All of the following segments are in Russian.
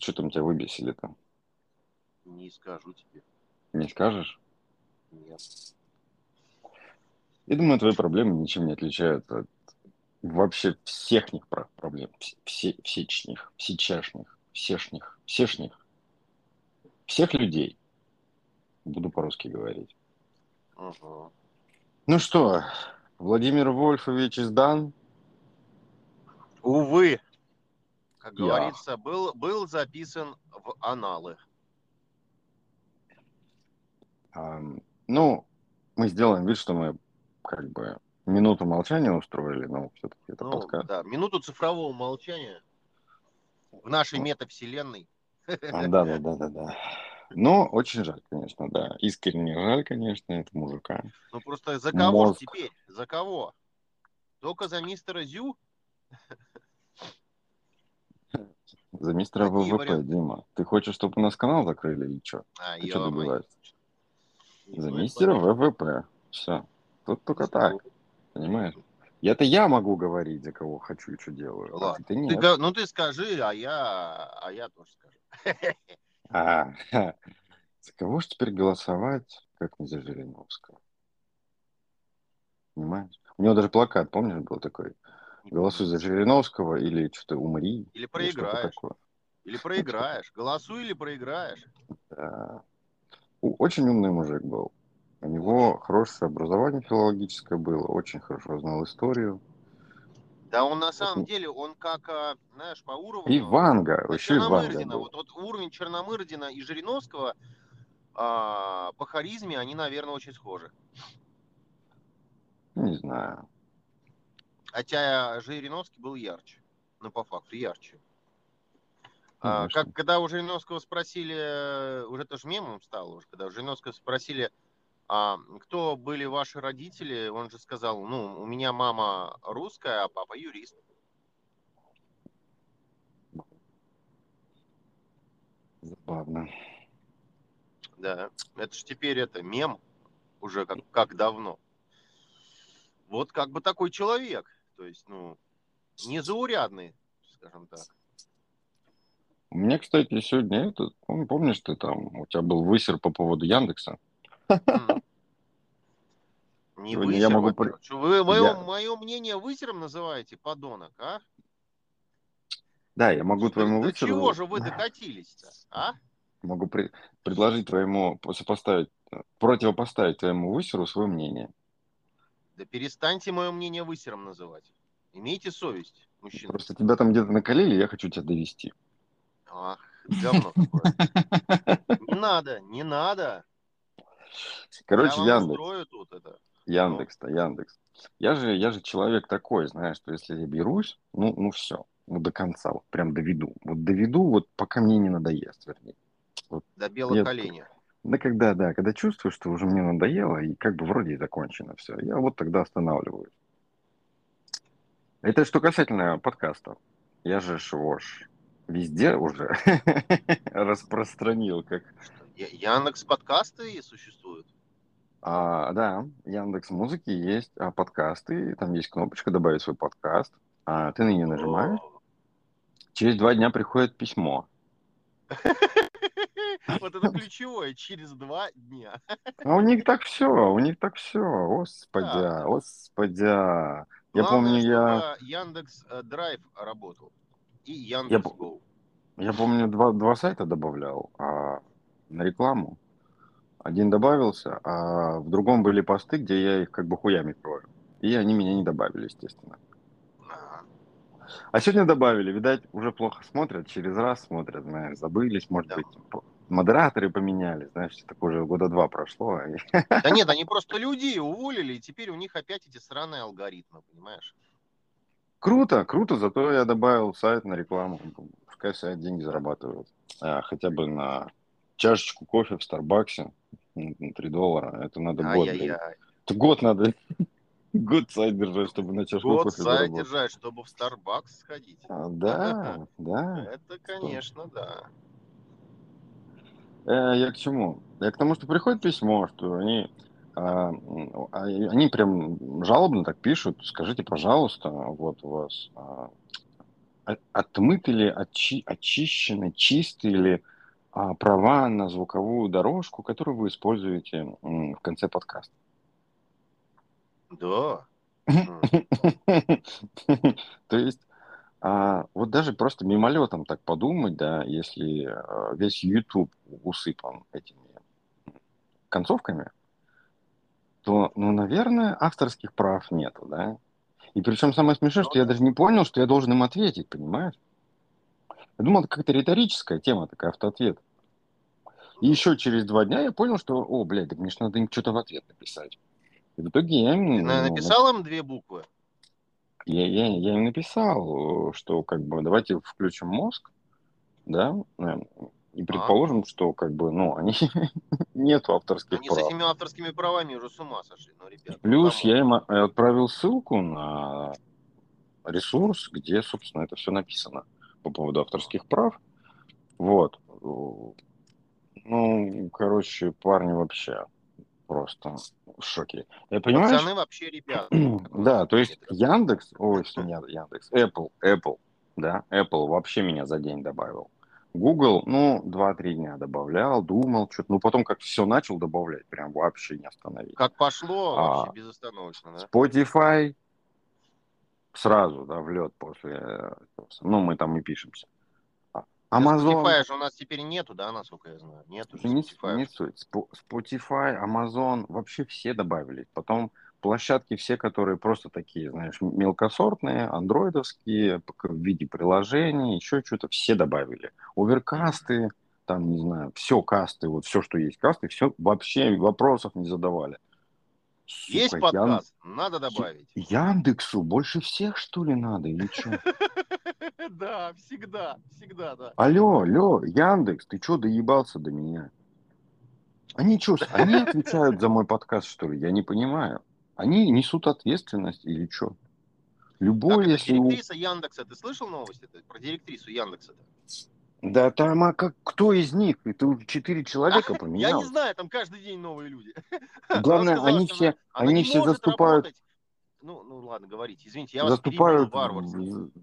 Поделись, что там тебя выбесили-то. Не скажу тебе. Не скажешь? Нет. Я думаю, твои проблемы ничем не отличаются от вообще всех них про- проблем. Вс- Все, всечних, всечашних, всешних, всешних. Всех людей. Буду по-русски говорить. Ага. Ну что, Владимир Вольфович издан? Увы, как Я. говорится, был, был записан в аналы. Ам, ну, мы сделаем вид, что мы как бы минуту молчания устроили, но все-таки это Ну, подкаст. да, минуту цифрового молчания в нашей метавселенной. А, Да, да, да, да, да. Но очень жаль, конечно, да. Искренне жаль, конечно, это мужика. Ну просто за кого Мозг. теперь? За кого? Только за мистера Зю? За мистера Какие ВВП, варианты? Дима. Ты хочешь, чтобы у нас канал закрыли или что? А, Ты что добиваешься? Не За мистера. ВВП. Все. Тут только так, понимаешь? Это я могу говорить, за кого хочу и что делаю. А Ладно. ты Ты нет. га- ну ты скажи, а я, а я тоже скажу. А, за кого же теперь голосовать, как не за Жириновского? Понимаешь? У него даже плакат, помнишь, был такой? Голосуй за. Жириновского или что-то умри. Или проиграешь. Или проиграешь. Голосуй или проиграешь. Да. Очень умный мужик был. У него хорошее образование филологическое было, очень хорошо знал историю. Да он на самом деле, он как, а, знаешь, по уровню... И Ванга, Ванга Черномырдина. Вот, вот уровень Черномырдина и Жириновского а, по харизме, они, наверное, очень схожи. Не знаю. Хотя Жириновский был ярче. Ну, по факту, ярче. А, как когда у Жириновского спросили, э, уже тоже мемом стало, уже, когда у Жириновского спросили, а, кто были ваши родители, он же сказал, ну, у меня мама русская, а папа юрист. Забавно. Да, это же теперь это мем уже как, как давно. Вот как бы такой человек, то есть, ну, незаурядный, скажем так. У меня, кстати, сегодня этот, пом- помнишь, ты там, у тебя был высер по поводу Яндекса? М. Не Сегодня я высер, могу Вы мое, Я- мое мнение высером называете, подонок, а? Да, я могу Что- твоему высеру... чего же вы докатились-то, а? Могу при- предложить твоему, сопоставить, противопоставить твоему высеру свое мнение. Да перестаньте мое мнение высером называть. Имейте совесть, мужчина. Просто тебя там где-то накалили, я хочу тебя довести. Ах, говно какое. Не надо, не надо. Короче, я Яндекс. тут это. Яндекс-то, Яндекс. Я же, я же человек такой, знаешь, что если я берусь, ну, ну все, ну до конца, вот прям доведу. Вот доведу, вот пока мне не надоест, вернее. До белого Я- коленя. Да когда, да, когда чувствую, что уже мне надоело, и как бы вроде и закончено все, я вот тогда останавливаюсь. Это что касательно подкаста. Я же ж везде уже распространил, как Яндекс подкасты существуют. А, да, Яндекс Музыки есть а, подкасты, там есть кнопочка добавить свой подкаст. А, ты на нее нажимаешь, через два дня приходит письмо. Вот это ключевое. Через два дня. А у них так все, у них так все, господи, Да. господи. Я Главное, помню, я, Яндекс э, Драйв работал. И Я Яндекс по- Гоу. я помню, два, два сайта добавлял а, на рекламу. Один добавился, а в другом были посты, где я их как бы хуями крою. И они меня не добавили, естественно. А, А сегодня добавили, видать, уже плохо смотрят, через раз смотрят, знаешь, забылись, может Да. быть, модераторы поменяли, знаешь, так уже года два прошло. и- Да нет, они просто людей уволили, и теперь у них опять эти сраные алгоритмы, понимаешь? Круто, круто, зато я добавил сайт на рекламу, пускай сайт деньги зарабатывает, А, хотя бы на чашечку кофе в Старбаксе, на 3 доллара, это надо год. Ай-яй-яй. Это год надо, год сайт держать, чтобы на чашку Год кофе сайт заработать. держать, чтобы в Starbucks сходить. А, Да, да. Это, конечно, да. Э, я к чему? Я к тому, что приходит письмо, что они а, а, они прям жалобно так пишут, скажите, пожалуйста, вот у вас а, отмыты ли, очи, очищены, чисты ли а, права на звуковую дорожку, которую вы используете в конце подкаста? Да. То есть а, вот даже просто мимолетом так подумать, да, если а, весь YouTube усыпан этими концовками, то, ну, наверное, авторских прав нету, да. И причем самое смешное, что я даже не понял, что я должен им ответить, понимаешь? Я думал, это какая-то риторическая тема, такая автоответ. И еще через два дня я понял, что, о, блядь, так мне же надо им что-то в ответ написать. И в итоге я им... Ну, написал им две буквы? Я, я, я им написал, что как бы давайте включим мозг, да, и предположим, а? что как бы, ну, они нет авторских они прав. Они с этими авторскими правами уже с ума сошли, ну, ребят. Ну, Плюс я им отправил ссылку на ресурс, где, собственно, это все написано по поводу авторских прав. Вот. Ну, короче, парни вообще просто в шоке. Я понимаю. Пацаны вообще ребята. да, то есть Яндекс, ой, что нет, Яндекс, Apple, Apple, да, Apple вообще меня за день добавил. Google, ну, 2-3 дня добавлял, думал, что-то. Ну, потом как все начал добавлять, прям вообще не остановить. Как пошло, а, вообще безостановочно, да? Spotify сразу, да, в лед после... Ну, мы там и пишемся. Amazon... Spotify же у нас теперь нету, да, насколько я знаю? Нету же не, Spotify. Не суть. Spotify, Amazon, вообще все добавили. Потом площадки все, которые просто такие, знаешь, мелкосортные, андроидовские, в виде приложений, еще что-то, все добавили. Оверкасты, там, не знаю, все касты, вот все, что есть касты, все вообще вопросов не задавали. Сука, есть подкаст, Ян... надо добавить. Яндексу больше всех, что ли, надо, или что? Да, всегда, всегда, да. Алло, алло, Яндекс, ты что доебался до меня? Они что, они отвечают за мой подкаст, что ли? Я не понимаю. Они несут ответственность или что? Любой, как если... Директриса Яндекса, ты слышал новости про директрису Яндекса? -то? Да там, а как, кто из них? Это четыре человека поменял. Я не знаю, там каждый день новые люди. Главное, сказала, они все, они все заступают... Работать. Ну, ну ладно, говорите, извините, я заступают, вас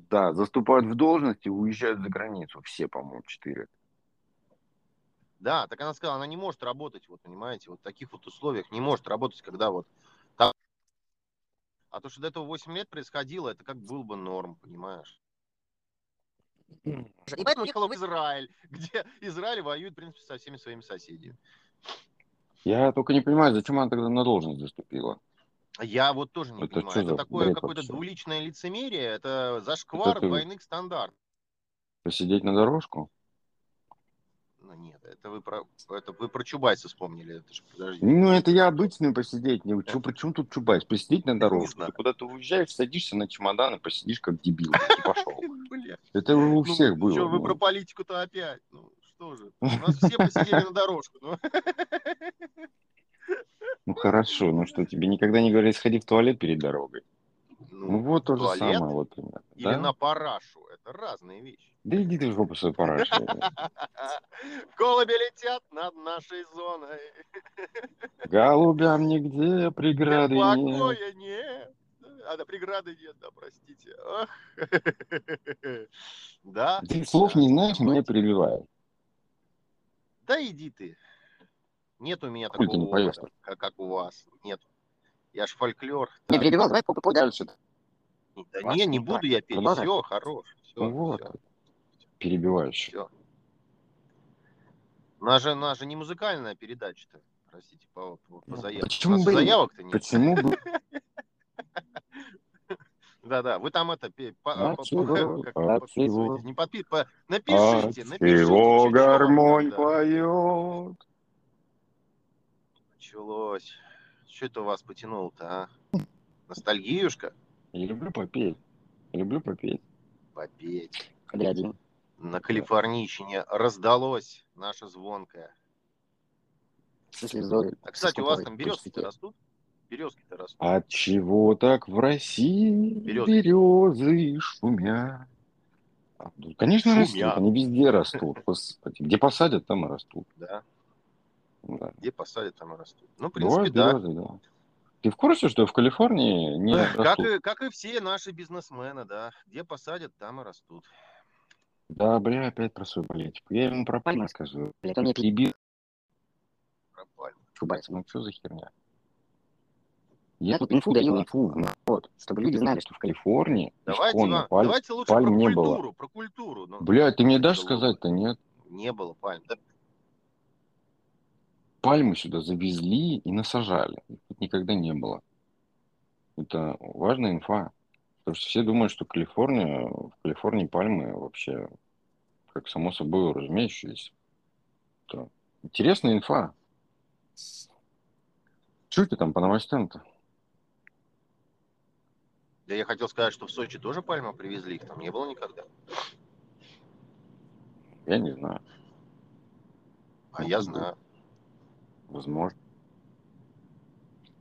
Да, заступают в должности, уезжают за границу. Все, по-моему, четыре. Да, так она сказала, она не может работать, вот понимаете, вот в таких вот условиях не может работать, когда вот там... А то, что до этого 8 лет происходило, это как был бы норм, понимаешь? И поэтому уехала в Израиль, где Израиль воюет, в принципе, со всеми своими соседями. Я только не понимаю, зачем она тогда на должность заступила. Я вот тоже не это понимаю. Это такое какое-то двуличное лицемерие, это зашквар это двойных стандартов. Посидеть на дорожку? Ну нет, это вы про, это вы про Чубайса вспомнили. Это же, подожди. Ну это я обычный посидеть. Не, это... Причем тут Чубайс? Посидеть на дорожку. Ты куда-то уезжаешь, садишься на чемодан и посидишь как дебил. И пошел. Это у ну, всех было. Что, вы про политику-то опять? Ну что же, у нас все посидели на дорожку. Ну. ну хорошо, ну что, тебе никогда не говорили, сходи в туалет перед дорогой? Ну, ну вот то же самое. Вот, Или да? на парашу. Это разные вещи. Да иди ты в жопу свою парашу. Голуби летят над нашей зоной. Голубям нигде преграды нет. Покоя нет. А, да, преграды нет, да, простите. Да. Ты слов не знаешь, меня перебиваешь. Да иди ты. Нет у меня такого как, как у вас. Нет. Я ж фольклор. Не перебивал, давай дальше. Да не, не буду я петь. Все, хорош. Все, ну вот. Все. Перебивающий. Все. У нас же, у нас же не музыкальная передача-то. Простите, по, по, по ну, заявкам. Почему бы... заявок-то нет. Почему бы... Да-да, вы там это не подпи... напишите, напишите. Его гармонь поет. Началось. Что это у вас потянуло-то, а? Ностальгиюшка? Я люблю попеть. люблю попеть. Попеть. Глядим. На Калифорнийщине раздалось наше звонкое. А, кстати, у вас там березки растут? Березки-то растут. От чего так в России березы, березы шумят? А, ну, конечно, шумят. растут. Они везде растут. Где посадят, там и растут. Да. Да. Где посадят, там и растут. Ну, в принципе, Бывают да. березы, да. Ты в курсе, что в Калифорнии не Эх, Как растут? и, как и все наши бизнесмены, да. Где посадят, там и растут. Да, бля, опять про свою политику. Я ему про пальмы рассказываю. Блядь, он меня перебил. Пропали. Чубайс, ну что за херня? Я тут инфу даю, инфу, вот, чтобы люди знали, что в Калифорнии Давайте, исконно вам- пальм- давайте лучше пальм про не было. культуру. Про культуру. Ну, Бля, ты мне не дашь было. сказать-то, нет? Не было пальм. Да, Пальмы сюда завезли и насажали. Их тут никогда не было. Это важная инфа. Потому что все думают, что Калифорния, в Калифорнии пальмы вообще как само собой разумеющиеся. Это интересная инфа. Ты там по новостям-то? да я хотел сказать, что в Сочи тоже пальмы привезли. Их там не было никогда. Я не знаю. А Ну, я знаю. Возможно.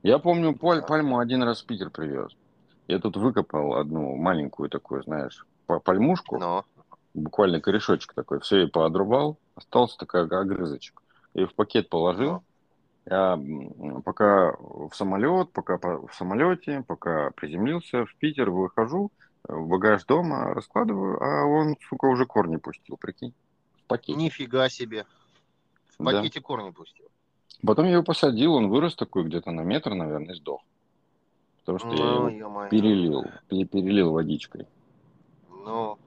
Я помню, Да. пальму один раз в Питер привез. Я тут выкопал одну маленькую такую, знаешь, па- пальмушку. Но. Буквально корешочек такой. Все, я поотрубал. Остался такой огрызочек. Её в пакет положил. Ну. Я пока в самолет, пока по- в самолете, пока приземлился в Питер, выхожу, э, в багаж дома раскладываю, а он, сука, уже корни пустил, прикинь. В пакете. Нифига себе. В Да. пакете корни пустил. Потом я его посадил, он вырос такой где-то на метр, наверное, и сдох. Потому что я Ну, его ё-моё. перелил, пере- перелил водичкой. Ну.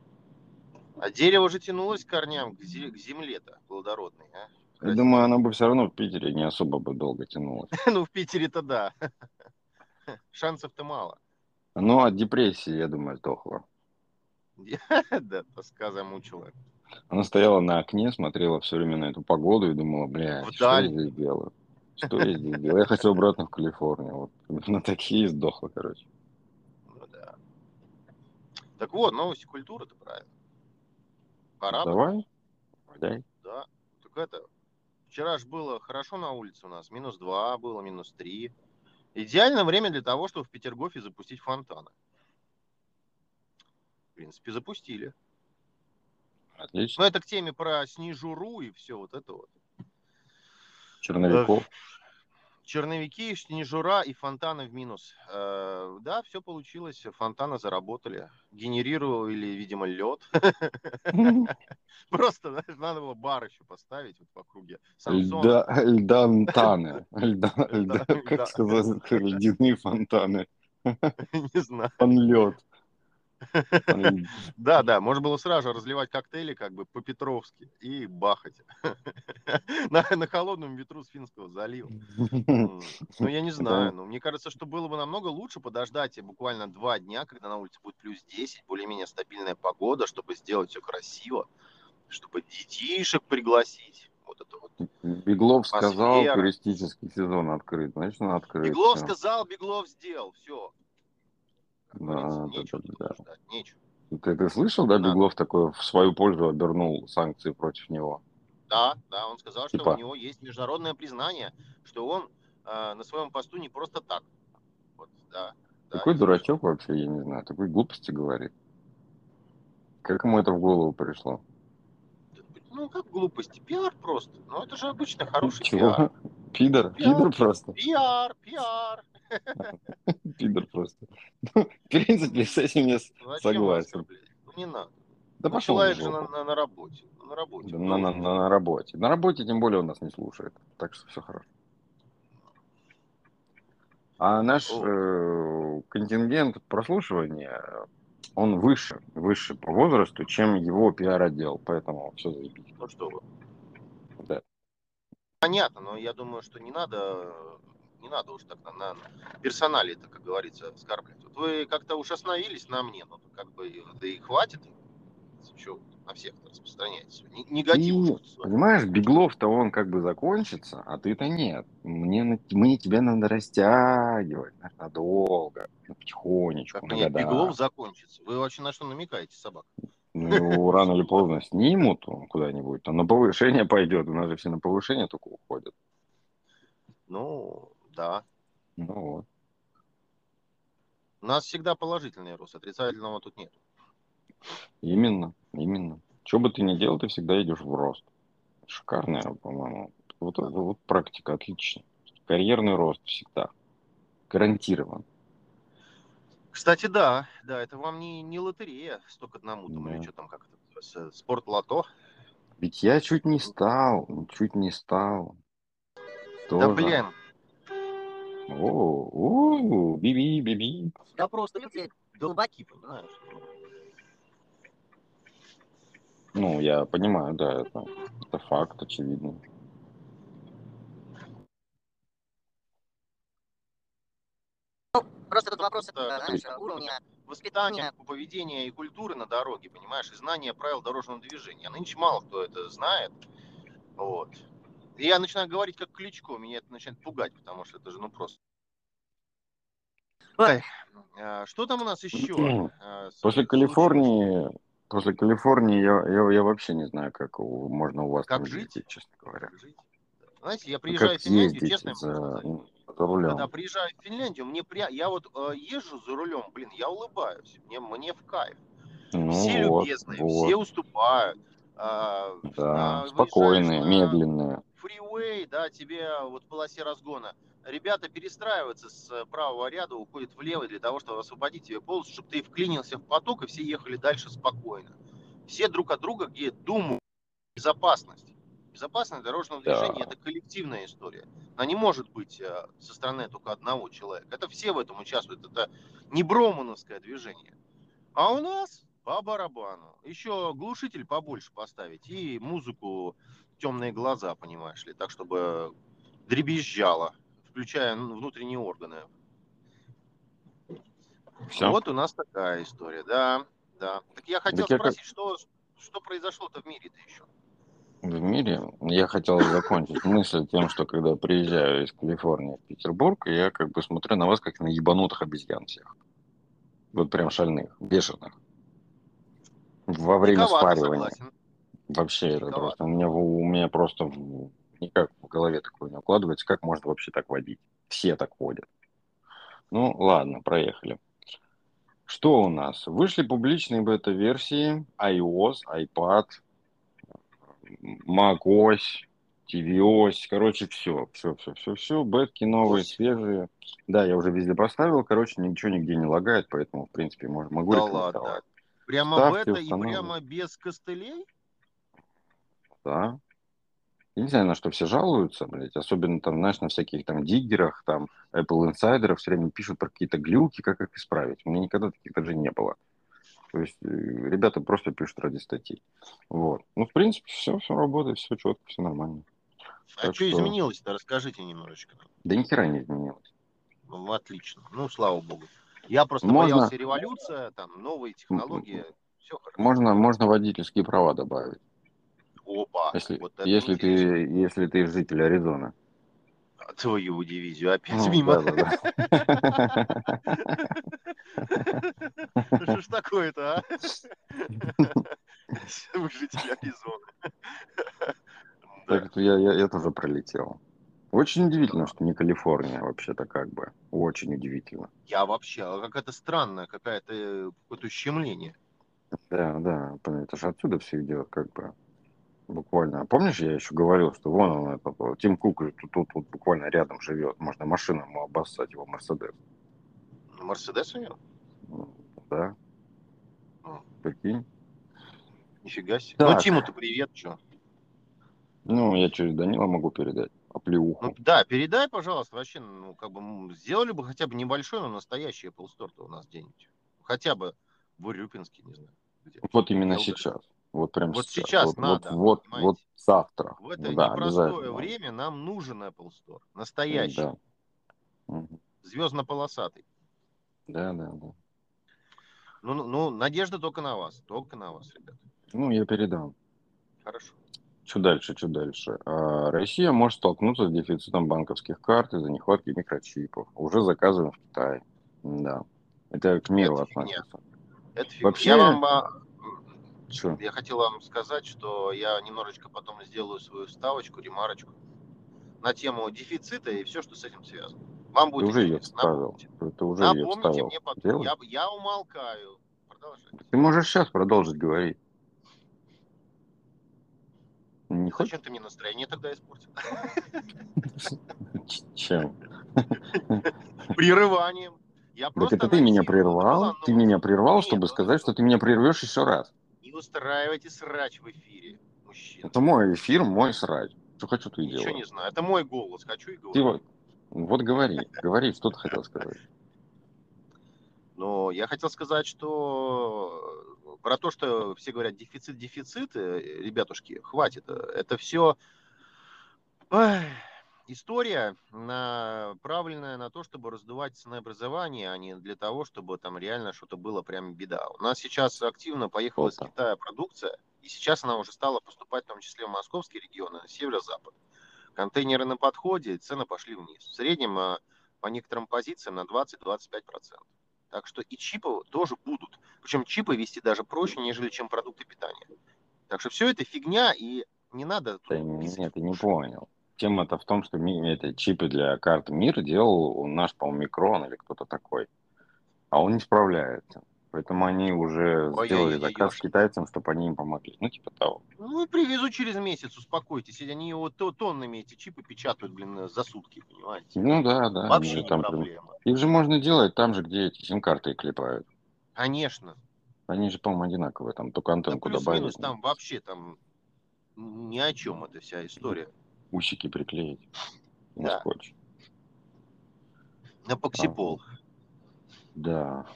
А дерево же тянулось к корням, к, зе- к земле-то плодородной, а? Я думаю, оно бы все равно в Питере не особо бы долго тянулось. ну, в Питере-то да. Шансов-то мало. Но от депрессии, я думаю, сдохло. да, тоска замучила. Она стояла на окне, смотрела все время на эту погоду и думала, бля, что я Вдаль. здесь делаю? Что я здесь делаю? Я хочу обратно в Калифорнию. Вот на такие сдохла, короче. Ну да. Так вот, новости культуры-то правильно. Пора Давай, валяй. да. Так это, вчера же было хорошо на улице у нас, минус 2 было, минус 3. Идеальное время для того, чтобы в Петергофе запустить фонтаны. В принципе, запустили. Отлично. Но это к теме про снежуру и все вот это вот. Черновиков. Черновики, снежура и фонтаны в минус. Э, да, все получилось. Фонтаны заработали. Генерировали, видимо, лед. Просто, надо было бар еще поставить. Самсона. Льда, льдантаны. Льда, льда, Льда. как сказать, ледяные фонтаны. Не знаю. Фонлет. Да, да, можно было сразу разливать коктейли как бы по-петровски и бахать. На, на холодном ветру с Финского залива. Ну, я не знаю. Но мне кажется, что было бы намного лучше подождать буквально два дня, когда на улице будет плюс 10, более-менее стабильная погода, чтобы сделать все красиво, чтобы детишек пригласить. Вот это вот. Беглов сказал, туристический сезон открыт. Значит, он открыт. Беглов сказал, Беглов сделал. Все. Да, да, нечего да, да. ждать, нечего. Ты, ты слышал, да, надо. Беглов такой в свою пользу обернул санкции против него? Да, да, он сказал, что Типа? у него есть международное признание, что он э, на своем посту не просто так. Вот, да, да, Такой дурачок вообще, я не знаю, такой глупости говорит. Как ему это в голову пришло? слышал. Ну, как глупости, пиар просто. Ну, это же обычно хороший Чего? пиар. Пидор? Пиар. Пидор просто. Пиар, пиар. Пидор просто. Ну, в принципе, с этим я Ну, зачем согласен. Ну, не надо. Да Ну, пошел человек же на, на- на работе. На работе. Да на, на- на- на работе. На работе тем более он нас не слушает. Так что все хорошо. А наш э, контингент прослушивания, он выше, выше по возрасту, чем его пиар-отдел. Поэтому все заебись. Ну, что вы. Да. Понятно, но я думаю, что не надо, не надо уж так на, на персонале это, как говорится, оскорблять. Вот вы как-то уж остановились на мне, ну, как бы, да и хватит. Что на всех распространяется. Негатив И, уж вами. понимаешь, Беглов-то он как бы закончится, а ты-то нет. Мне, мне тебя надо растягивать надолго, ну, потихонечку, мне года. Беглов закончится. Вы вообще на что намекаете, собака? Ну, его рано или поздно снимут он куда-нибудь, там на повышение пойдет, у нас же все на повышение только уходят. Ну, да. Ну вот. У нас всегда положительный рост, отрицательного тут нет. Именно, именно. Что бы ты ни делал, ты всегда идешь в рост. Шикарная, по-моему, Вот, вот практика отлично. Карьерный рост всегда. Гарантирован. Кстати, да, да, это вам не, не лотерея сто к одному, там, Да. или что там, как это, спорт лото. Ведь я чуть не стал, чуть не стал. Да Тоже. блин, О, биби, биби. да просто люди долбаки, понимаешь? Ну, я понимаю, да, это, это факт, очевидно. Просто тут вопрос, Да, э, знаешь, уровня Воспитание, поведения и культуры на дороге, понимаешь, и знание правил дорожного движения. А нынче мало кто это знает. Вот. И я начинаю говорить как Кличко, меня это начинает пугать, потому что это же ну просто. Ой, а, что там у нас еще? А, с- После? Калифорнии, после Калифорнии я, я, я вообще не знаю, как у- можно у вас Как там жить? ездить, честно говоря. Как жить? Знаете, я Ну, приезжаю Как в Финляндию, честно, за, за рулем. Когда приезжаю в Финляндию, мне пря... я вот э, езжу за рулем, блин, я улыбаюсь, мне, мне в кайф. Ну все вот, любезные, вот. все уступают. А, Да, на- спокойные, на медленные. Фривей, да, тебе вот в полосе разгона. Ребята перестраиваются с э, правого ряда, уходят влево для того, чтобы освободить тебе полосу, чтобы ты вклинился в поток и все ехали дальше спокойно. Все друг от друга, где думают безопасность. Безопасность дорожного Да. движения это коллективная история. Она не может быть э, со стороны только одного человека. Это все в этом участвуют. Это не бромановское движение. А у нас по барабану. Еще глушитель побольше поставить и музыку темные глаза, понимаешь ли, так чтобы дребезжало, включая ну, внутренние органы. Все. Вот у нас такая история, да, да. Так я хотел Так я как- спросить, что, что произошло-то в мире-то еще? В мире я хотел закончить мысль тем, что когда приезжаю из Калифорнии в Петербург, я как бы смотрю на вас как на ебанутых обезьян всех. Вот прям шальных, бешеных. Во время Диковато, спаривания. согласен. Вообще это просто, у меня, у меня просто никак в голове такое не укладывается, как можно вообще так водить. Все так водят. Ну, ладно, проехали. Что у нас? Вышли публичные бета-версии iOS, iPad, macOS, tvOS, короче, все, все, все, все, все, бетки новые, свежие. Да, я уже везде поставил, короче, ничего нигде не лагает, поэтому, в принципе, могу Да ладно. Прямо Ставьте, бета и прямо без костылей? Да. Я не знаю, на что все жалуются, блядь, особенно там, знаешь, на всяких там диггерах, там, Apple инсайдеров все время пишут про какие-то глюки, как их исправить. У меня никогда таких даже не было. То есть э, ребята просто пишут ради статей. Вот. Ну, в принципе, все, все работает, все четко, все нормально. А Так что что- изменилось-то? Расскажите немножечко. Да ни хера не изменилось. Ну, отлично. Ну, слава богу. Я просто Можно- боялся революция, там, новые технологии. Все хорошо. Можно, можно водительские права добавить, Опа. если, вот это если, ты, если ты житель Аризоны. Твою дивизию опять Ну, мимо. Что ж такое-то, а? Вы жители Аризоны. Так я, я, я тоже пролетел. Очень удивительно, что не Калифорния вообще-то как бы. Очень удивительно. Я вообще, а как это странно, какая-то какое-то ущемление. Да, да, это же отсюда все идет, как бы. Буквально. А Помнишь, я еще говорил, что вон он, этот, вот, Тим Кук тут, тут, тут буквально рядом живет. Можно машину ему обоссать, его Мерседес. Мерседес у него? Ну, Да. М. Прикинь. Нифига себе. Так. Ну, Тиму-то привет, что? Ну, я через Данила могу передать. Оплеуху. Ну, да, передай, пожалуйста, вообще, ну, как бы, сделали бы хотя бы небольшой, но настоящий Apple Store у нас где-нибудь. Хотя бы в Урюпинске, не знаю. где. вот именно Я сейчас. Вот прям Вот сейчас. сейчас вот, надо, вот, вот, понимаете? вот завтра. В это да, непростое время нам нужен Apple Store. Настоящий. Да. Звездно-полосатый. Да, да, да. Ну, ну, ну, надежда только на вас. Только на вас, ребята. Ну, я передам. Хорошо. Что дальше, что дальше? А, Россия может столкнуться с дефицитом банковских карт из-за нехватки микрочипов. Уже заказываем в Китае. Да. Это к миру Это фигня. относится. Это фигня. Вообще- Я вам Чё? Я хотел вам сказать, что я немножечко потом сделаю свою вставочку, ремарочку на тему дефицита и все, что с этим связано. Вам Ты будет уже ее вставил. Напомните, Ты, ты уже ее Напомните вставил. мне потом. Я, я умолкаю. Продолжайте. Ты можешь сейчас продолжить говорить. Не Зачем ты мне настроение тогда испортил? Чем? Прерыванием. Я Так просто это ты меня прервал. Ты ну, меня прервал, чтобы ну, сказать, что ты меня прервешь еще раз. Не устраивайте срач в эфире, мужчина. Это мой эфир, мой срач. Что хочу, то и Ничего делаю. не знаю. Это мой голос. Хочу и Ты говорю. вот, вот говори, говори, что ты хотел сказать. Но я хотел сказать, что э, про то, что все говорят дефицит, дефицит, э, ребятушки, хватит. Это все история, направленная на то, чтобы раздувать ценообразование, а не для того, чтобы там реально что-то было прям беда. У нас сейчас активно поехала из. Китая продукция, и сейчас она уже стала поступать в том числе в московские регионы, на северо-запад. Контейнеры на подходе, цены пошли вниз. В среднем а, по некоторым позициям на 20-25%. Так что и чипы тоже будут. Причем чипы вести даже проще, нежели чем продукты питания. Так что все это фигня, и не надо писать нет, ты не понял. Тема-то в том, что эти чипы для карты мира делал наш, по-моему, Микрон или кто-то такой. А он не справляется. Поэтому они уже сделали Ой-ой-ой-ой. заказ китайцам, чтобы они им помогли. Ну, типа того. Ну привезу через месяц, успокойтесь. Они его то- тоннами эти чипы печатают, блин, за сутки, понимаете? Ну да, да. Вообще там проблема. Их же можно делать там же, где эти сим-карты клепают. Конечно. Они же, по-моему, одинаковые. Там только Да антенку плюс-минус добавить, там вообще там ни о чем эта вся история. Усики приклеить. На Да. скотч. На поксипол. Да.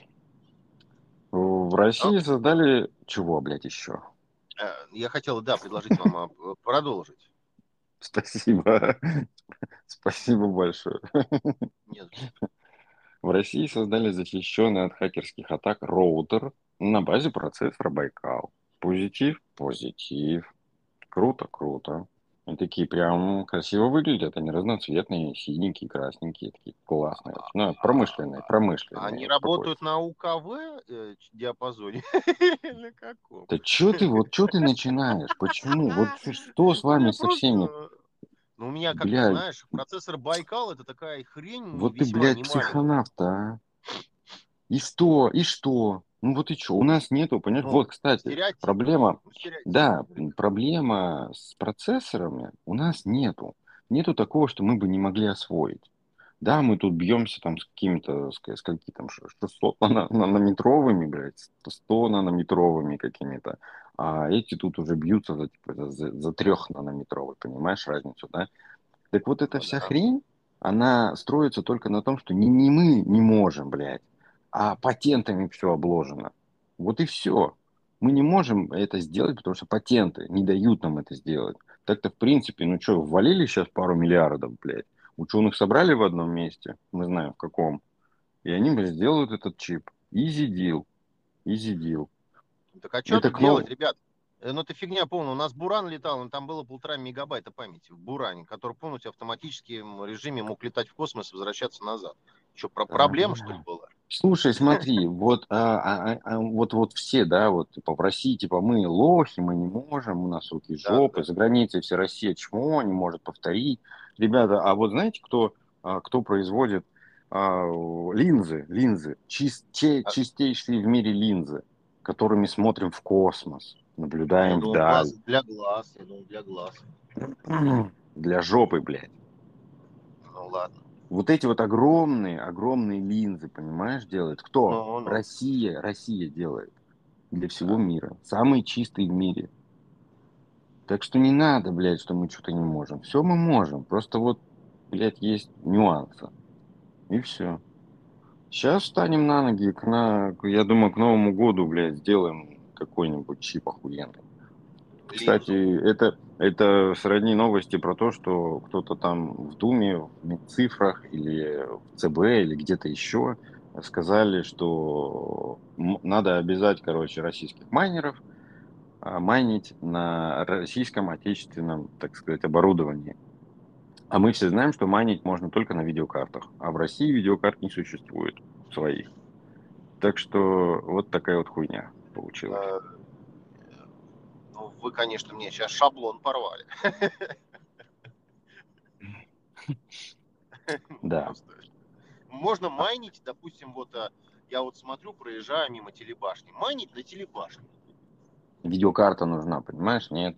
В России создали чего, блядь, еще? Э, Я хотел, да, предложить вам а, продолжить. Спасибо. Спасибо большое. Нет, В России создали защищенный от хакерских атак роутер на базе процессора Байкал. Позитив? Позитив. Круто, круто. И такие прям красиво выглядят. Они разноцветные, синенькие, красненькие, такие классные. Ну, промышленные, промышленные. они работают на УКВ э, диапазоне? На каком? Да что ты, вот что ты начинаешь? Почему? Вот что с Ну, вами со всеми? Ну, у меня, как ты знаешь, процессор Байкал это такая хрень Вот ты, блядь, психонавт, а. И что? И что? Ну вот и что? У нас нету, понимаешь? Ну, вот, кстати, Стереотип. проблема, стереотип. да, проблема с процессорами у нас нету. Нету такого, что мы бы не могли освоить. Да, мы тут бьемся там с какими-то, с, с какими там ш- 600 нано- нанометровыми, блядь, 100 нанометровыми какими-то, а эти тут уже бьются за, типа, за, за, за трехнанометровый, понимаешь разницу, да? Так вот эта Ну вся да. хрень, она строится только на том, что не, не мы не можем, блядь, а патентами все обложено. Вот и все. Мы не можем это сделать, потому что патенты не дают нам это сделать. Так-то, в принципе, ну что, ввалили сейчас пару миллиардов, блядь. Ученых собрали в одном месте, мы знаем в каком, и они блядь, сделают этот чип. Easy deal. Easy deal. Так а что Это тут к делать, ребят? Э, Ну, это фигня полная. У нас Буран летал, но там было полтора мегабайта памяти в Буране, который полностью в автоматическом режиме мог летать в космос и возвращаться назад. Что, про проблема, что ли, была? Слушай, смотри, вот, а, а, а, вот, вот все, да, вот типа в России, типа мы лохи, мы не можем, у нас руки Да, жопы, да. за границей вся Россия чмо, не может повторить. Ребята, а вот знаете, кто, а, кто производит а, линзы, линзы, чис- че- А- чистейшие в мире линзы, которыми смотрим в космос, наблюдаем думал, вдаль. глаз- для глаз, я думал, для глаз. Для жопы, блядь. Ну, ладно. Вот эти вот огромные, огромные линзы, понимаешь, делает кто? Ну, ну. Россия, Россия делает для всего Да. мира. Самые чистые в мире. Так что не надо, блядь, что мы что-то не можем. Все мы можем. Просто вот, блядь, есть нюансы. И все. Сейчас встанем на ноги, к на, я думаю, к Новому году, блядь, сделаем какой-нибудь чип охуенный. Кстати, это, это сродни новости про то, что кто-то там в Думе, в цифрах или в ЦБ или где-то еще сказали, что надо обязать, короче, российских майнеров а, майнить на российском отечественном, так сказать, оборудовании. А мы все знаем, что майнить можно только на видеокартах, а в России видеокарт не существует своих. Так что вот такая вот хуйня получилась. Вы, конечно, мне сейчас шаблон порвали. Да. Можно майнить, допустим, вот а, я вот смотрю, проезжаю мимо телебашни. Майнить на телебашне. Видеокарта нужна, понимаешь? Нет.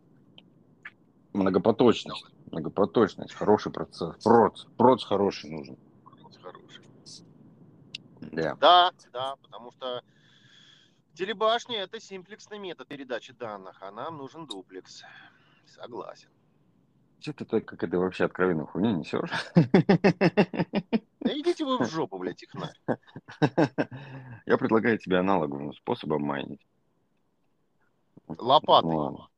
Многопоточность. Многопоточность. Хороший процесс. Проц. Проц хороший нужен. Проц хороший. Да. Да, да, потому что телебашня это симплексный метод передачи данных, а нам нужен дуплекс. Согласен. Что ты как это вообще откровенную хуйню несешь? Да идите вы в жопу, блядь, технарь. Я предлагаю тебе аналоговым способом майнить. Лопатой. Ладно.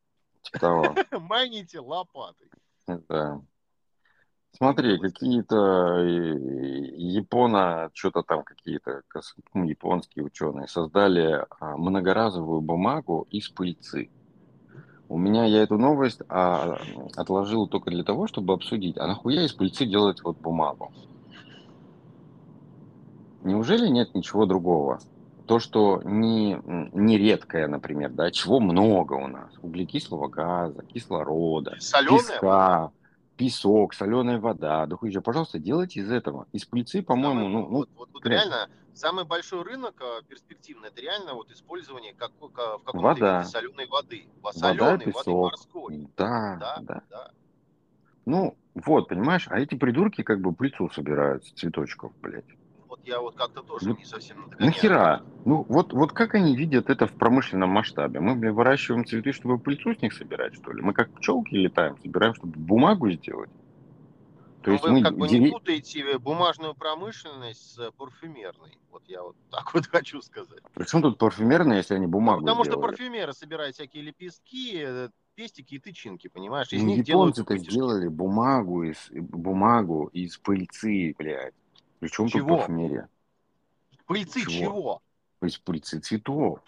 Типа того. Майните лопатой. Да. Смотри, какие-то э, япона, что-то там какие-то ну, японские ученые создали а, многоразовую бумагу из пыльцы. У меня я эту новость а, отложил только для того, чтобы обсудить, а нахуя из пыльцы делать вот бумагу? Неужели нет ничего другого? То, что не, не редкое, например, да, чего много у нас. Углекислого газа, кислорода, Соленая песка. Песок, соленая вода. Да хуй же, пожалуйста, делайте из этого. Из пыльцы, по-моему, Самый- ну, ну, вот, вот, вот реально самый большой рынок э, перспективный это реально вот использование как, как- в каком-то Вода. виде соленой воды. Во- Вода, Соленой воды песок. морской. да, Да, да. да. Ну, вот, понимаешь, а эти придурки как бы пыльцу собирают с цветочков, блядь. Вот я вот как-то тоже Ну, не совсем догоняю. Нахера? Ну, вот, вот как они видят это в промышленном масштабе? Мы, блин, выращиваем цветы, чтобы пыльцу с них собирать, что ли? Мы как пчелки летаем, собираем, чтобы бумагу сделать? То Ну, есть вы мы как бы не путаете бумажную промышленность с парфюмерной. Вот я вот так вот хочу сказать. Причем тут парфюмерные, если они Ну, бумагу потому что сделали? парфюмеры собирают всякие лепестки, э, пестики и тычинки, понимаешь? Из Ну, них делают японцы-то вытяжки. сделали бумагу из, бумагу из пыльцы, блядь. Причем тут Чего? парфюмерия? Пыльцы Чего? чего? Из пыльцы цветов.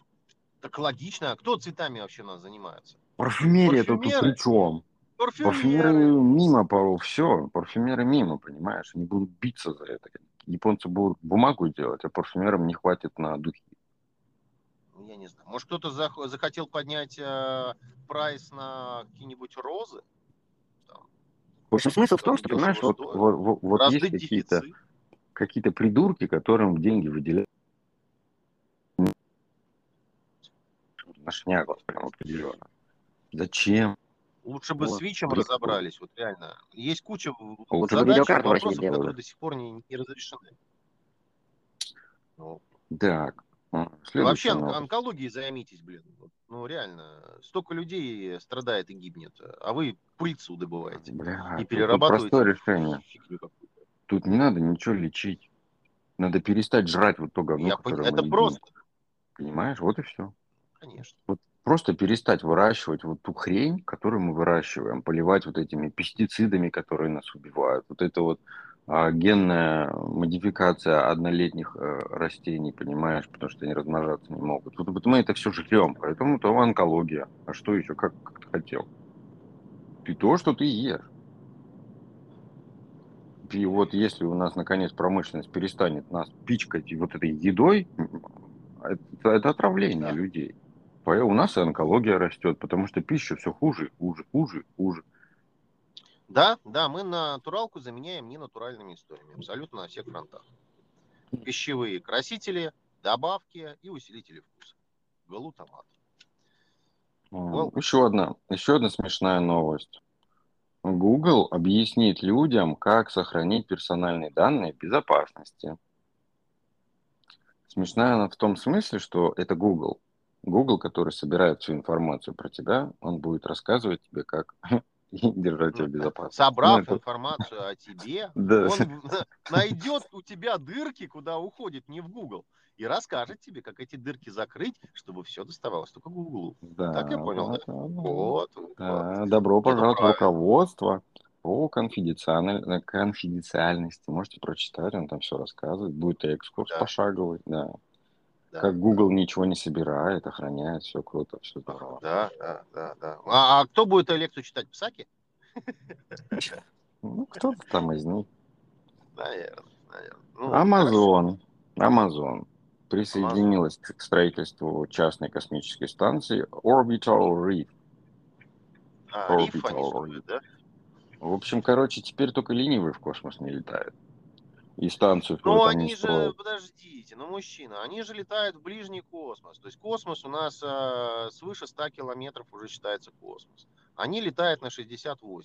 Так логично. А кто цветами вообще у нас занимается? Парфюмерия-то тут при чем? Парфюмеры Парфюмеры. мимо, пару, все, парфюмеры мимо, понимаешь? Они будут биться за это. Японцы будут бумагу делать, а парфюмерам не хватит на духи. Ну, я не знаю. Может, кто-то зах- захотел поднять э, прайс на какие-нибудь розы? В общем, смысл в том, что, понимаешь, вот, вот, вот- вот есть какие-то дефицит? Какие придурки, которым деньги выделяют на шнягу, прям определенно. Зачем? Лучше бы Вот, с Вичем прикольно. разобрались, вот реально. Есть куча А лучше задач, вопросов, которые до сих пор не, не разрешены. Ну, Так. а, Вы следующая Вообще новость. онкологией займитесь, блин. Вот, Ну, реально, столько людей страдает и гибнет, а вы пыльцу добываете Бля, и перерабатываете простое решение. Тут не надо ничего лечить. Надо перестать жрать вот то говно, Я которое мы Это едим. просто, Понимаешь? Вот и все. конечно. Просто перестать выращивать вот ту хрень, которую мы выращиваем, поливать вот этими пестицидами, которые нас убивают. Вот это вот а, генная модификация однолетних э, растений, понимаешь, потому что они размножаться не могут. Вот, вот мы это все жрем, поэтому то онкология. А что еще, как, как ты хотел? Ты то, что ты ешь. И вот если у нас наконец промышленность перестанет нас пичкать вот этой едой, это, это отравление Да. людей. У нас и онкология растет, потому что пища все хуже, хуже, хуже, хуже. Да, да, мы натуралку заменяем ненатуральными историями, абсолютно на всех фронтах. Пищевые красители, добавки и усилители вкуса. Глутамат. Well- Еще одна, еще одна смешная новость. Google объяснит людям, как сохранить персональные данные безопасности. Смешная она в том смысле, что это Google. Google, который собирает всю информацию про тебя, он будет рассказывать тебе, как держать тебя в безопасности. Собрав Ну, информацию о тебе, он найдет у тебя дырки, куда уходит не в Google, и расскажет тебе, как эти дырки закрыть, чтобы все доставалось только Google. Да, Так я понял, да? да, да. Вот. Да, добро пожаловать в руководство по конфиденциаль- конфиденциальности. Можете прочитать, он там все рассказывает. Будет экскурс Да. пошаговый, да. Да. Как Google ничего не собирает, охраняет, все круто, все здорово. Да, да, да, да. А, а кто будет лекцию читать? Псаки? Ну, кто-то там из них. Наверное, наверное. Ну, Amazon. Amazon присоединилась к строительству частной космической станции Orbital Reef. А, Orbital строят, да? В общем, короче, теперь только ленивый в космос не летает. И станцию в Ну, они же, подождите, ну, мужчина, они же летают в ближний космос. То есть космос у нас э, свыше 100 километров уже считается космос. они летают на 60-80.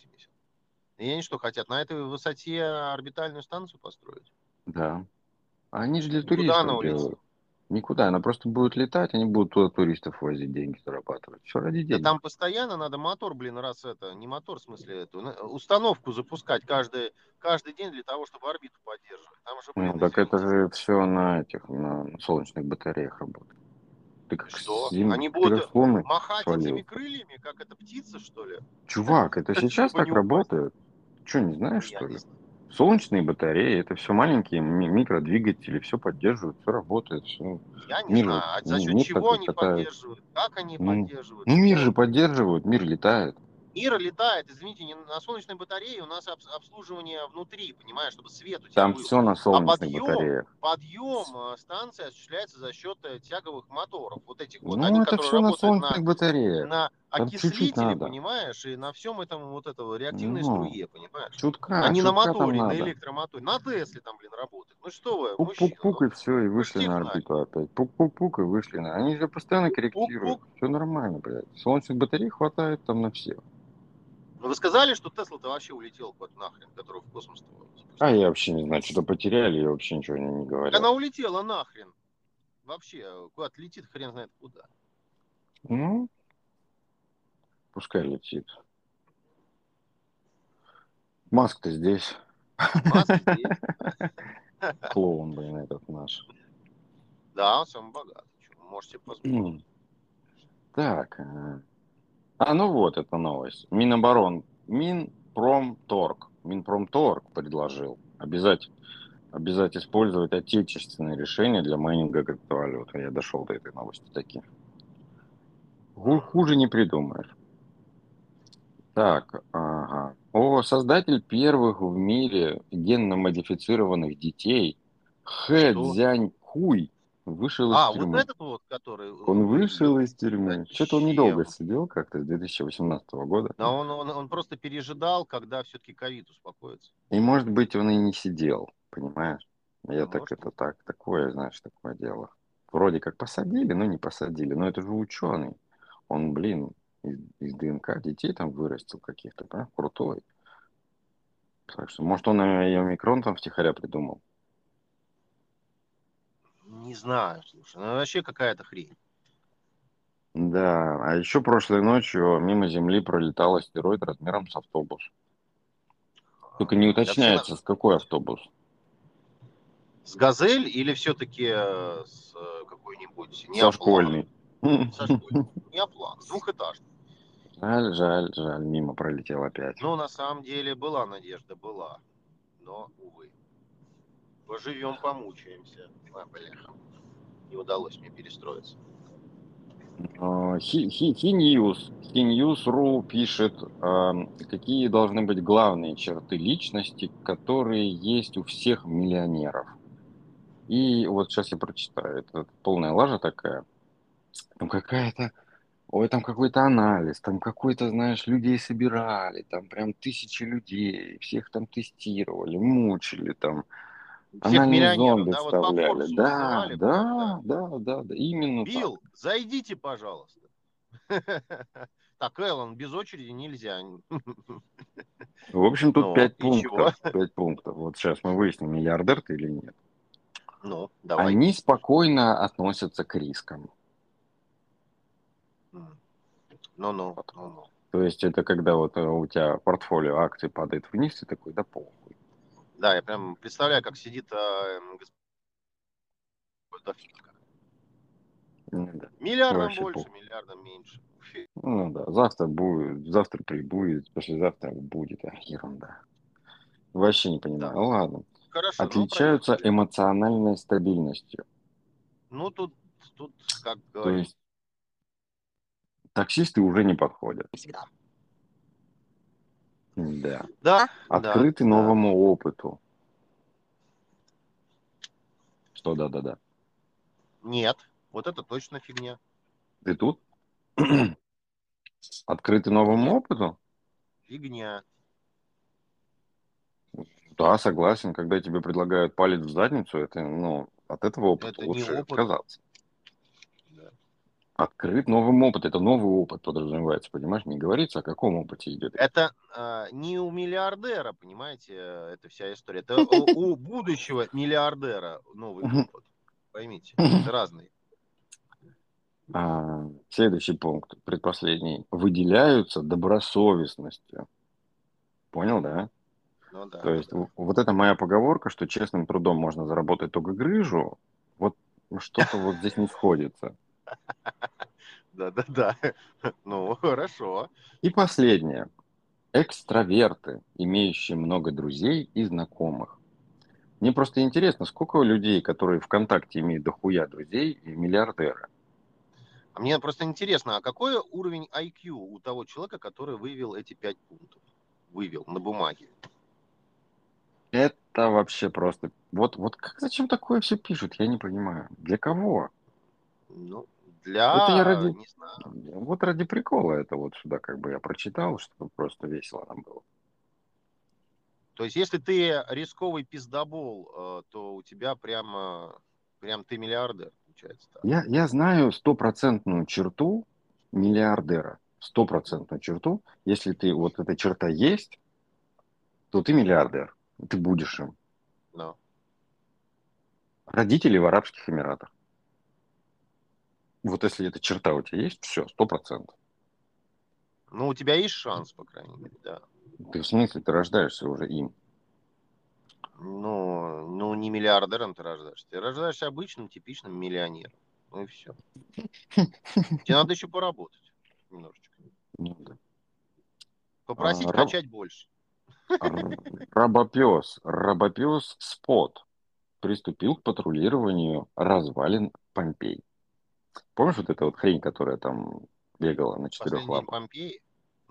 И они что, хотят на этой высоте орбитальную станцию построить? Да. А они же для туристов делают. Никуда, она просто будет летать, они будут туда туристов возить, деньги зарабатывать. Все ради Да денег. там постоянно надо мотор, блин, раз это, не мотор, в смысле, эту, установку запускать каждый, каждый день для того, чтобы орбиту поддерживать. Там же, блин, Ну, так это же все на этих, на солнечных батареях работает. Ты как Что? зим- Они будут махать свалил. этими крыльями, как это птица, что ли? Чувак, это сейчас так работает? Что, не знаешь, что ли? Солнечные батареи, это все маленькие ми- микродвигатели, все поддерживают, все работает, все. Я не Мир, знаю, а за счет мир чего они катает. поддерживают, как они Ну, поддерживают. Ну, мир же поддерживают, мир летает. Мир летает, извините, не на солнечной батарее у нас обс- обслуживание внутри, понимаешь, чтобы свет у тебя Там был. все на солнечных подъем? батареях. Подъем э, станции осуществляется за счет э, тяговых моторов. Вот этих вот, Ну, они, это все на работают на, солнечных батареях. на Надо. понимаешь, и на всем этом вот этого реактивной Ну, струе, понимаешь? Чутка, а не на чутка там моторе, на электромоторе. На Тесле там, блин, работает. Ну что вы, Пук-пук-пук ну, и все, и вышли на орбиту опять. Пук-пук-пук и вышли на... Они же постоянно корректируют. Пук-пук. Все нормально, блядь. Солнечных батарей хватает там на всех. Ну, вы сказали, что Тесла-то вообще улетел куда-то нахрен, который в космос А я вообще не знаю, что-то потеряли, я вообще ничего не, не говорю. Она улетела нахрен. Вообще, куда-то летит, хрен знает куда. Ну, пускай летит. Маск-то здесь. Маск здесь. Клоун, блин, этот наш. Да, он самый богатый. Чё, Можете позволить. Так. э, А, ну вот эта новость. Миноборон. Минпромторг. Минпромторг предложил обязать, обязать использовать отечественные решения для майнинга криптовалют. Я дошел до этой новости таки. Ху- Хуже не придумаешь. Так, ага. О, создатель первых в мире генно-модифицированных детей Хэ Что? Цзянь Хуй вышел из А, вот тюрьмы. этот вот, который... Он вышел из тюрьмы. Что-то он недолго сидел как-то с 2018 года. Да он, он, он просто пережидал, когда все-таки ковид успокоится. И может быть он и не сидел, понимаешь? Я Ну, так может это так, такое, знаешь, такое дело. Вроде как посадили, но не посадили. Но это же ученый. Он, блин, из, из ДНК детей там вырастил каких-то, да? Крутой. Так что, может, он и омикрон там втихаря придумал. Не знаю, слушай, ну вообще какая-то хрень. Да, а еще прошлой ночью мимо Земли пролетал астероид размером с автобус. Только не все уточняется, с какой автобус. С Газель или все-таки с э, какой-нибудь Со школьной. Со школьной. Неоплан, двухэтажный. Жаль, жаль, жаль, мимо пролетел опять. Ну, на самом деле, была надежда, была. Но, увы. Поживем, помучаемся. А, бляха. Не удалось мне перестроиться. А, Хи- Хи- Хиньюз, Хиньюз.ру пишет, а, какие должны быть главные черты личности, которые есть у всех миллионеров. И вот сейчас я прочитаю, это полная лажа такая. Там какая-то, ой, там какой-то анализ, там какой-то, знаешь, людей собирали, там прям тысячи людей, всех там тестировали, мучили, там Всех анальные миллионеров, зонды да, вот по вставляли. Форбсу Да, вызывали, да, да, да, да, именно так. Билл, зайдите, пожалуйста. Так, Эллен, без очереди нельзя. В общем, тут Ну, пять и пунктов. Пять пунктов. Вот сейчас мы выясним, миллиардер ты или нет. Ну, давай. Они спокойно относятся к рискам. Ну-ну, ну-ну. То есть это когда вот э, у тебя портфолио акций падает вниз, ты такой, да похуй. Да, я прям представляю, как сидит господин Дофинка. Ну да. Миллиардом Вообще больше, похуй. миллиардом меньше. Ну да, завтра будет, завтра прибудет, послезавтра будет. А, ерунда. Вообще не понимаю. Да. Ну ладно. Хорошо. ну, Отличаются проехали. эмоциональной стабильностью. Ну, тут, тут, как То говорится, есть таксисты уже не подходят. всегда. Да. Да, Открыты да, новому опыту. Что да-да-да. Нет, вот это точно фигня. Ты тут? Открыты новому Нет. опыту? Фигня. Да, согласен. Когда тебе предлагают палец в задницу, это, ну, от этого опыта Это лучше опыт. отказаться. Да. Открыт новым опыт. Это новый опыт подразумевается, понимаешь? Не говорится, о каком опыте идет. Это а, не у миллиардера, понимаете, это вся история. Это у, будущего миллиардера новый опыт. Поймите, это разные. А, следующий пункт, предпоследний. Выделяются добросовестностью. Понял, да? Ну да. То есть в- вот эта моя поговорка, что честным трудом можно заработать только грыжу, вот что-то вот здесь не сходится. Да, да, да. Ну, хорошо. И последнее. Экстраверты, имеющие много друзей и знакомых. Мне просто интересно, сколько людей, которые ВКонтакте имеют дохуя друзей и миллиардеры? А мне просто интересно, а какой уровень IQ у того человека, который вывел эти пять пунктов? Вывел на бумаге. Это вообще просто... Вот, вот как, зачем такое все пишут, я не понимаю. Для кого? Ну, для... Это я ради- Не знаю. Вот ради прикола это вот сюда как бы я прочитал, чтобы просто весело нам было. То есть, если ты рисковый пиздобол, э, то у тебя прямо, прям ты миллиардер, получается. так. Я, я знаю стопроцентную черту миллиардера. Стопроцентную черту. Если ты вот эта черта есть, то ты миллиардер. Ты будешь им. Ну, Родители в Арабских Эмиратах. Вот если эта черта у тебя есть, все, сто процентов. ну, у тебя есть шанс, по крайней мере, да. Ты в смысле, ты рождаешься уже им. Ну, ну, не миллиардером ты рождаешься. Ты рождаешься обычным, типичным миллионером. Ну и все. Тебе надо еще поработать немножечко. Ну, да. Попросить А, раб- качать больше. Р- Рабопес, рабопес Спот приступил к патрулированию развалин Помпей. Помнишь вот эта вот хрень, которая там бегала на четырех лапах? Помпеи.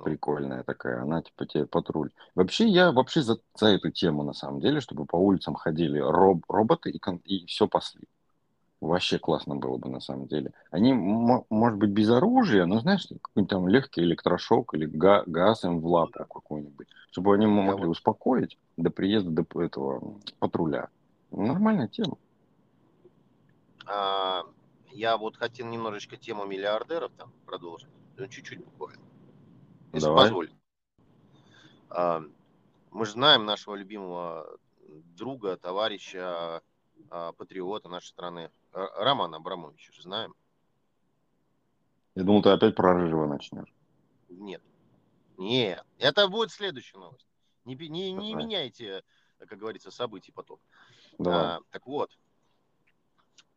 Прикольная такая, она типа тебе патруль. Вообще, я вообще за, за эту тему на самом деле, чтобы по улицам ходили роб- роботы и, и все пасли. Вообще классно было бы на самом деле. Они, мо- может быть, без оружия, но знаешь, какой-нибудь там легкий электрошок или га- газ им в лапу какой-нибудь, чтобы они могли вот- успокоить до приезда до этого патруля. Нормальная тема. А, я вот хотел немножечко тему миллиардеров там продолжить. Ну, чуть-чуть буквально. Если Давай. позволите. А, мы же знаем нашего любимого друга, товарища, а, патриота нашей страны, Романа Абрамовича же знаем. Я думал, ты опять про Рыжего начнешь. Нет. Нет. Это будет следующая новость. Не, не, не Давай. меняйте, как говорится, событий поток. Давай. А, так вот,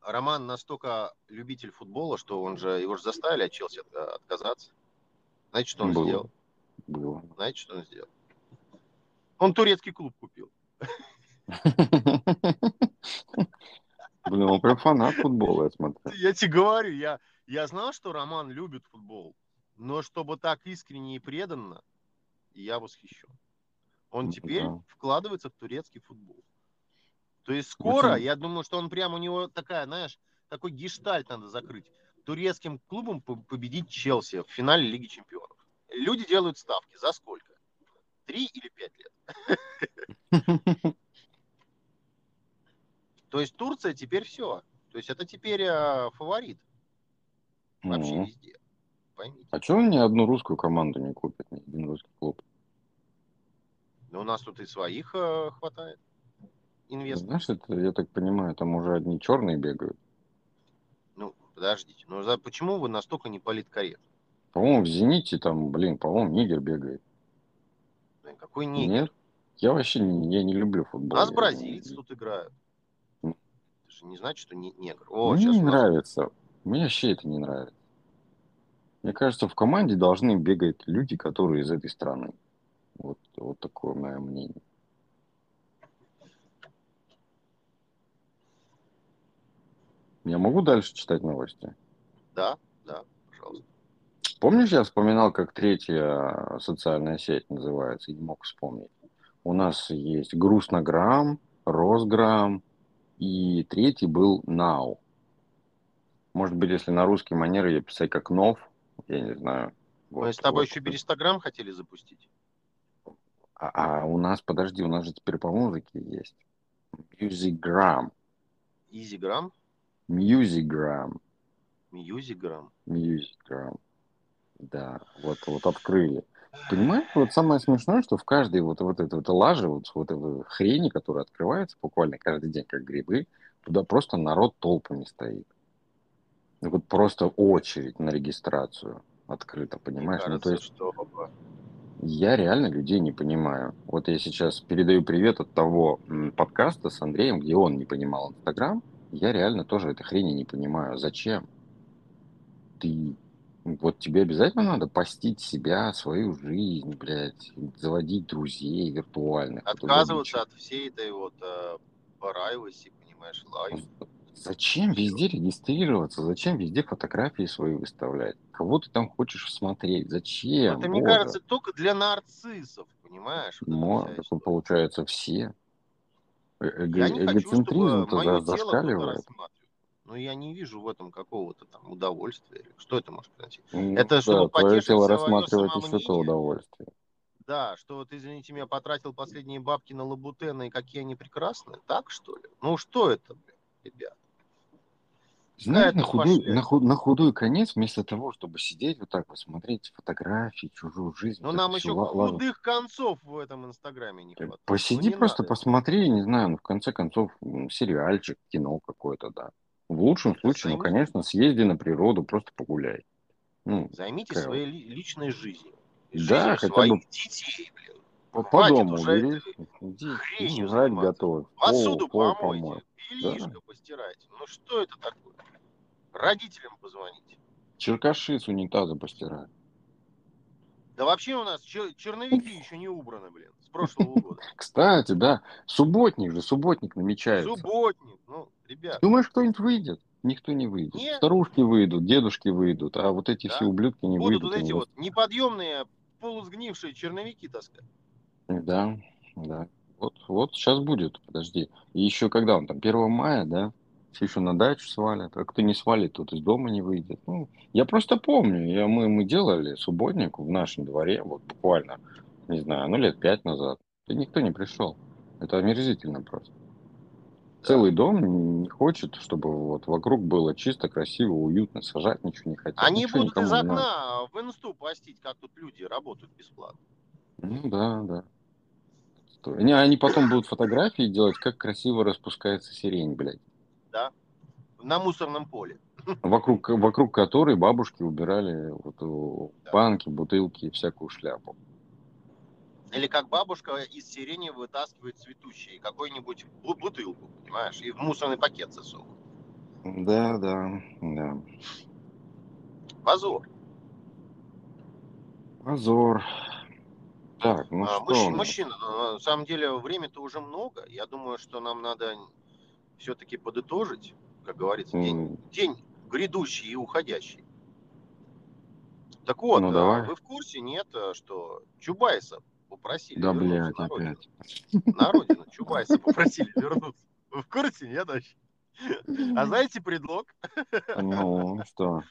Роман настолько любитель футбола, что он же его же заставили от Челси от- отказаться. Знаете, что он Было. сделал? Было. Знаете, что он сделал? Он турецкий клуб купил. Блин, он прям фанат футбола, я смотрю. Я тебе говорю, я, я знал, что Роман любит футбол, но чтобы так искренне и преданно, я восхищен. Он теперь да. вкладывается в турецкий футбол. То есть скоро, Очень. я думаю, что он прям у него такая, знаешь, такой гештальт надо закрыть. Турецким клубом по- победить Челси в финале Лиги Чемпионов. Люди делают ставки. За сколько? Три или пять лет? То есть Турция теперь все. То есть это теперь э, фаворит вообще Мгм. везде. Поймите. А что он ни одну русскую команду не купит, ни один русский клуб? Но у нас тут и своих э, хватает. Инвесторов. Знаешь, это, я так понимаю, там уже одни черные бегают. Ну, подождите. Ну, за- почему вы настолько не политкорректны? По-моему, в «Зените» там, блин, по-моему, нигер бегает. Блин, Какой нигер? Нет? Я вообще не, я не люблю У футбол. нас Я- бразильцы тут играют. Это же не значит, что не негр. О, Мне не у нас- нравится. Мне вообще это не нравится. Мне кажется, в команде должны бегать люди, которые из этой страны. Вот, вот такое мое мнение. Я могу дальше читать новости? Да, да, пожалуйста. Помнишь, я вспоминал, как третья социальная сеть называется, не мог вспомнить. У нас есть Грустнограмм, Росграмм, и третий был Now. Может быть, если на русский манер ее писать как Нов, я не знаю. Мы Вот, с тобой вот. еще Берестаграм хотели запустить. А, а у нас, подожди, у нас же теперь по музыке есть. Musicgram. Изиграм, Musicgram. Мьюзиграм. Мьюзиграм. Да, вот, вот открыли. Понимаешь, вот самое смешное, что в каждой вот, вот этой вот лаже, вот, вот этой хрени, которая открывается буквально каждый день, как грибы, туда просто народ толпами стоит. Вот просто очередь на регистрацию открыта, понимаешь? Мне кажется, ну, то есть что я реально людей не понимаю. Вот я сейчас передаю привет от того подкаста с Андреем, где он не понимал Инстаграм. Я реально тоже этой хрени не понимаю. Зачем? Ты вот тебе обязательно надо постить себя, свою жизнь, блядь, заводить друзей виртуальных. отказываться от всей этой вот э, privacy, понимаешь, лайф. Зачем везде регистрироваться? Зачем везде фотографии свои выставлять? Кого ты там хочешь смотреть? Зачем? Это, мне Боже. кажется, только для нарциссов, понимаешь? вот Мо- получается все. Э- эго- Я не хочу, чтобы Эгоцентризм-то мое тело зашкаливает. рассматривал. Но я не вижу в этом какого-то там удовольствия. Что это может приносить? Ну, Это чтобы да, твое потешить тело свое рассматривает еще то удовольствие. Да, что вот, извините меня, потратил последние бабки на лабутены, и какие они прекрасные. Так, что ли? Ну, что это, блин, ребят? Знаешь, Какая-то на худой, на, худ- на худой конец, вместо того, чтобы сидеть вот так вот, смотреть фотографии, чужую жизнь, Но Ну, нам это еще всё, ла- ладно. худых концов в этом инстаграме не Э, хватает. Посиди Ну, не просто, надо. посмотри, не знаю, ну, в конце концов, сериальчик, кино какое-то, да. В лучшем случае, ну, Займись- конечно, съезди на природу, просто погуляй. Ну, Займитесь Какая своей ли- личной жизнью. И Да, жизнью хотя бы детей, блин. по, по дому хренью ну, жрать готовь, Посуду помойте, бельишко постирайте. Ну что это такое? Родителям позвоните. Черкаши с унитаза постирай. Да вообще у нас чер- черновики еще не убраны, блин, с прошлого года. Кстати, да, субботник же, субботник намечается. Субботник, ну, ребят, Думаешь, кто-нибудь выйдет? Никто не выйдет. Нет. Старушки выйдут, дедушки выйдут, а вот эти Да. все ублюдки не будут выйдут. вот эти вот неподъемные, полусгнившие черновики таскать. Да, да. Вот, вот сейчас будет, подожди. И еще когда он там, 1 мая, да? Все еще на дачу свалят. А кто не свалит, тот из дома не выйдет. Ну, я просто помню, я, мы, мы делали субботник в нашем дворе, вот буквально, не знаю, ну лет пять назад. И никто не пришел. Это омерзительно просто. Целый дом не хочет, чтобы вот вокруг было чисто, красиво, уютно, сажать ничего не хотят. Они Ничего будут из окна в инсту постить, как тут люди работают бесплатно. Ну да, да. Стой. Не, они потом будут фотографии делать, как красиво распускается сирень, блядь. На мусорном поле. Вокруг, вокруг которой бабушки убирали вот, э, Да. банки, бутылки и всякую шляпу. Или как бабушка из сирени вытаскивает цветущие какую-нибудь бу- бутылку, понимаешь, и в мусорный пакет засовывает. Да, да, да. Позор. Позор. Так, ну А, что мужч- мужчина, на самом деле время-то уже много. Я думаю, что нам надо все-таки подытожить, как говорится, день, М, день грядущий и уходящий. Так вот, Ну, а, давай. вы в курсе, нет, а, что Чубайса попросили Да, вернуться блядь, на родину? опять. На родину Чубайса попросили вернуться. Вы в курсе, нет, вообще? А знаете предлог? Ну, что?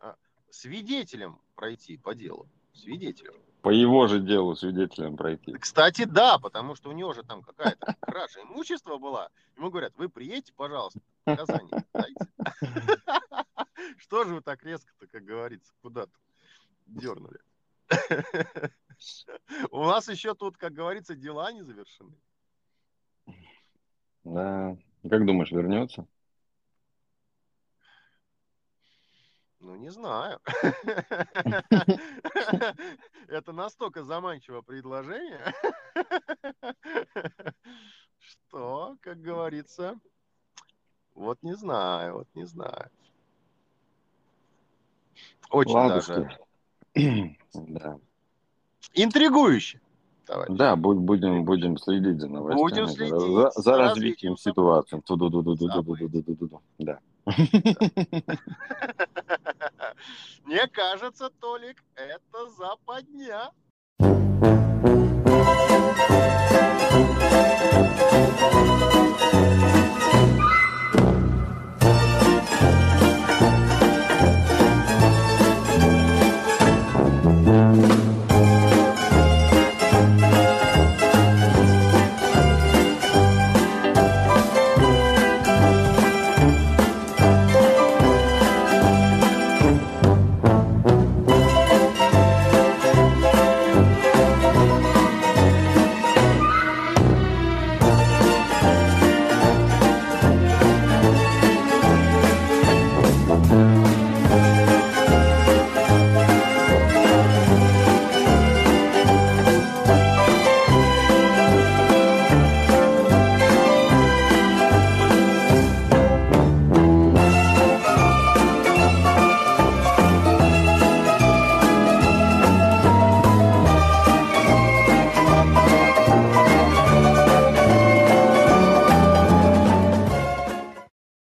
Свидетелем пройти по делу. Свидетелем. По его же делу свидетелем пройти. Кстати, да, потому что у него же там какая-то кража имущества была. Ему говорят, вы приедете, пожалуйста, показания дайте. Что же вы так резко-то, как говорится, куда-то дернули? У нас еще тут, как говорится, дела не завершены. Да. Как думаешь, вернется? Ну, не знаю. Это настолько заманчивое предложение, что, как говорится, вот не знаю, вот не знаю. Очень даже. Да. интригующе, товарищ. Да, будь- будем, будем следить за новостями, Будем следить за, за за развитием развитием ситуации. Да. Мне кажется, Толик, это западня.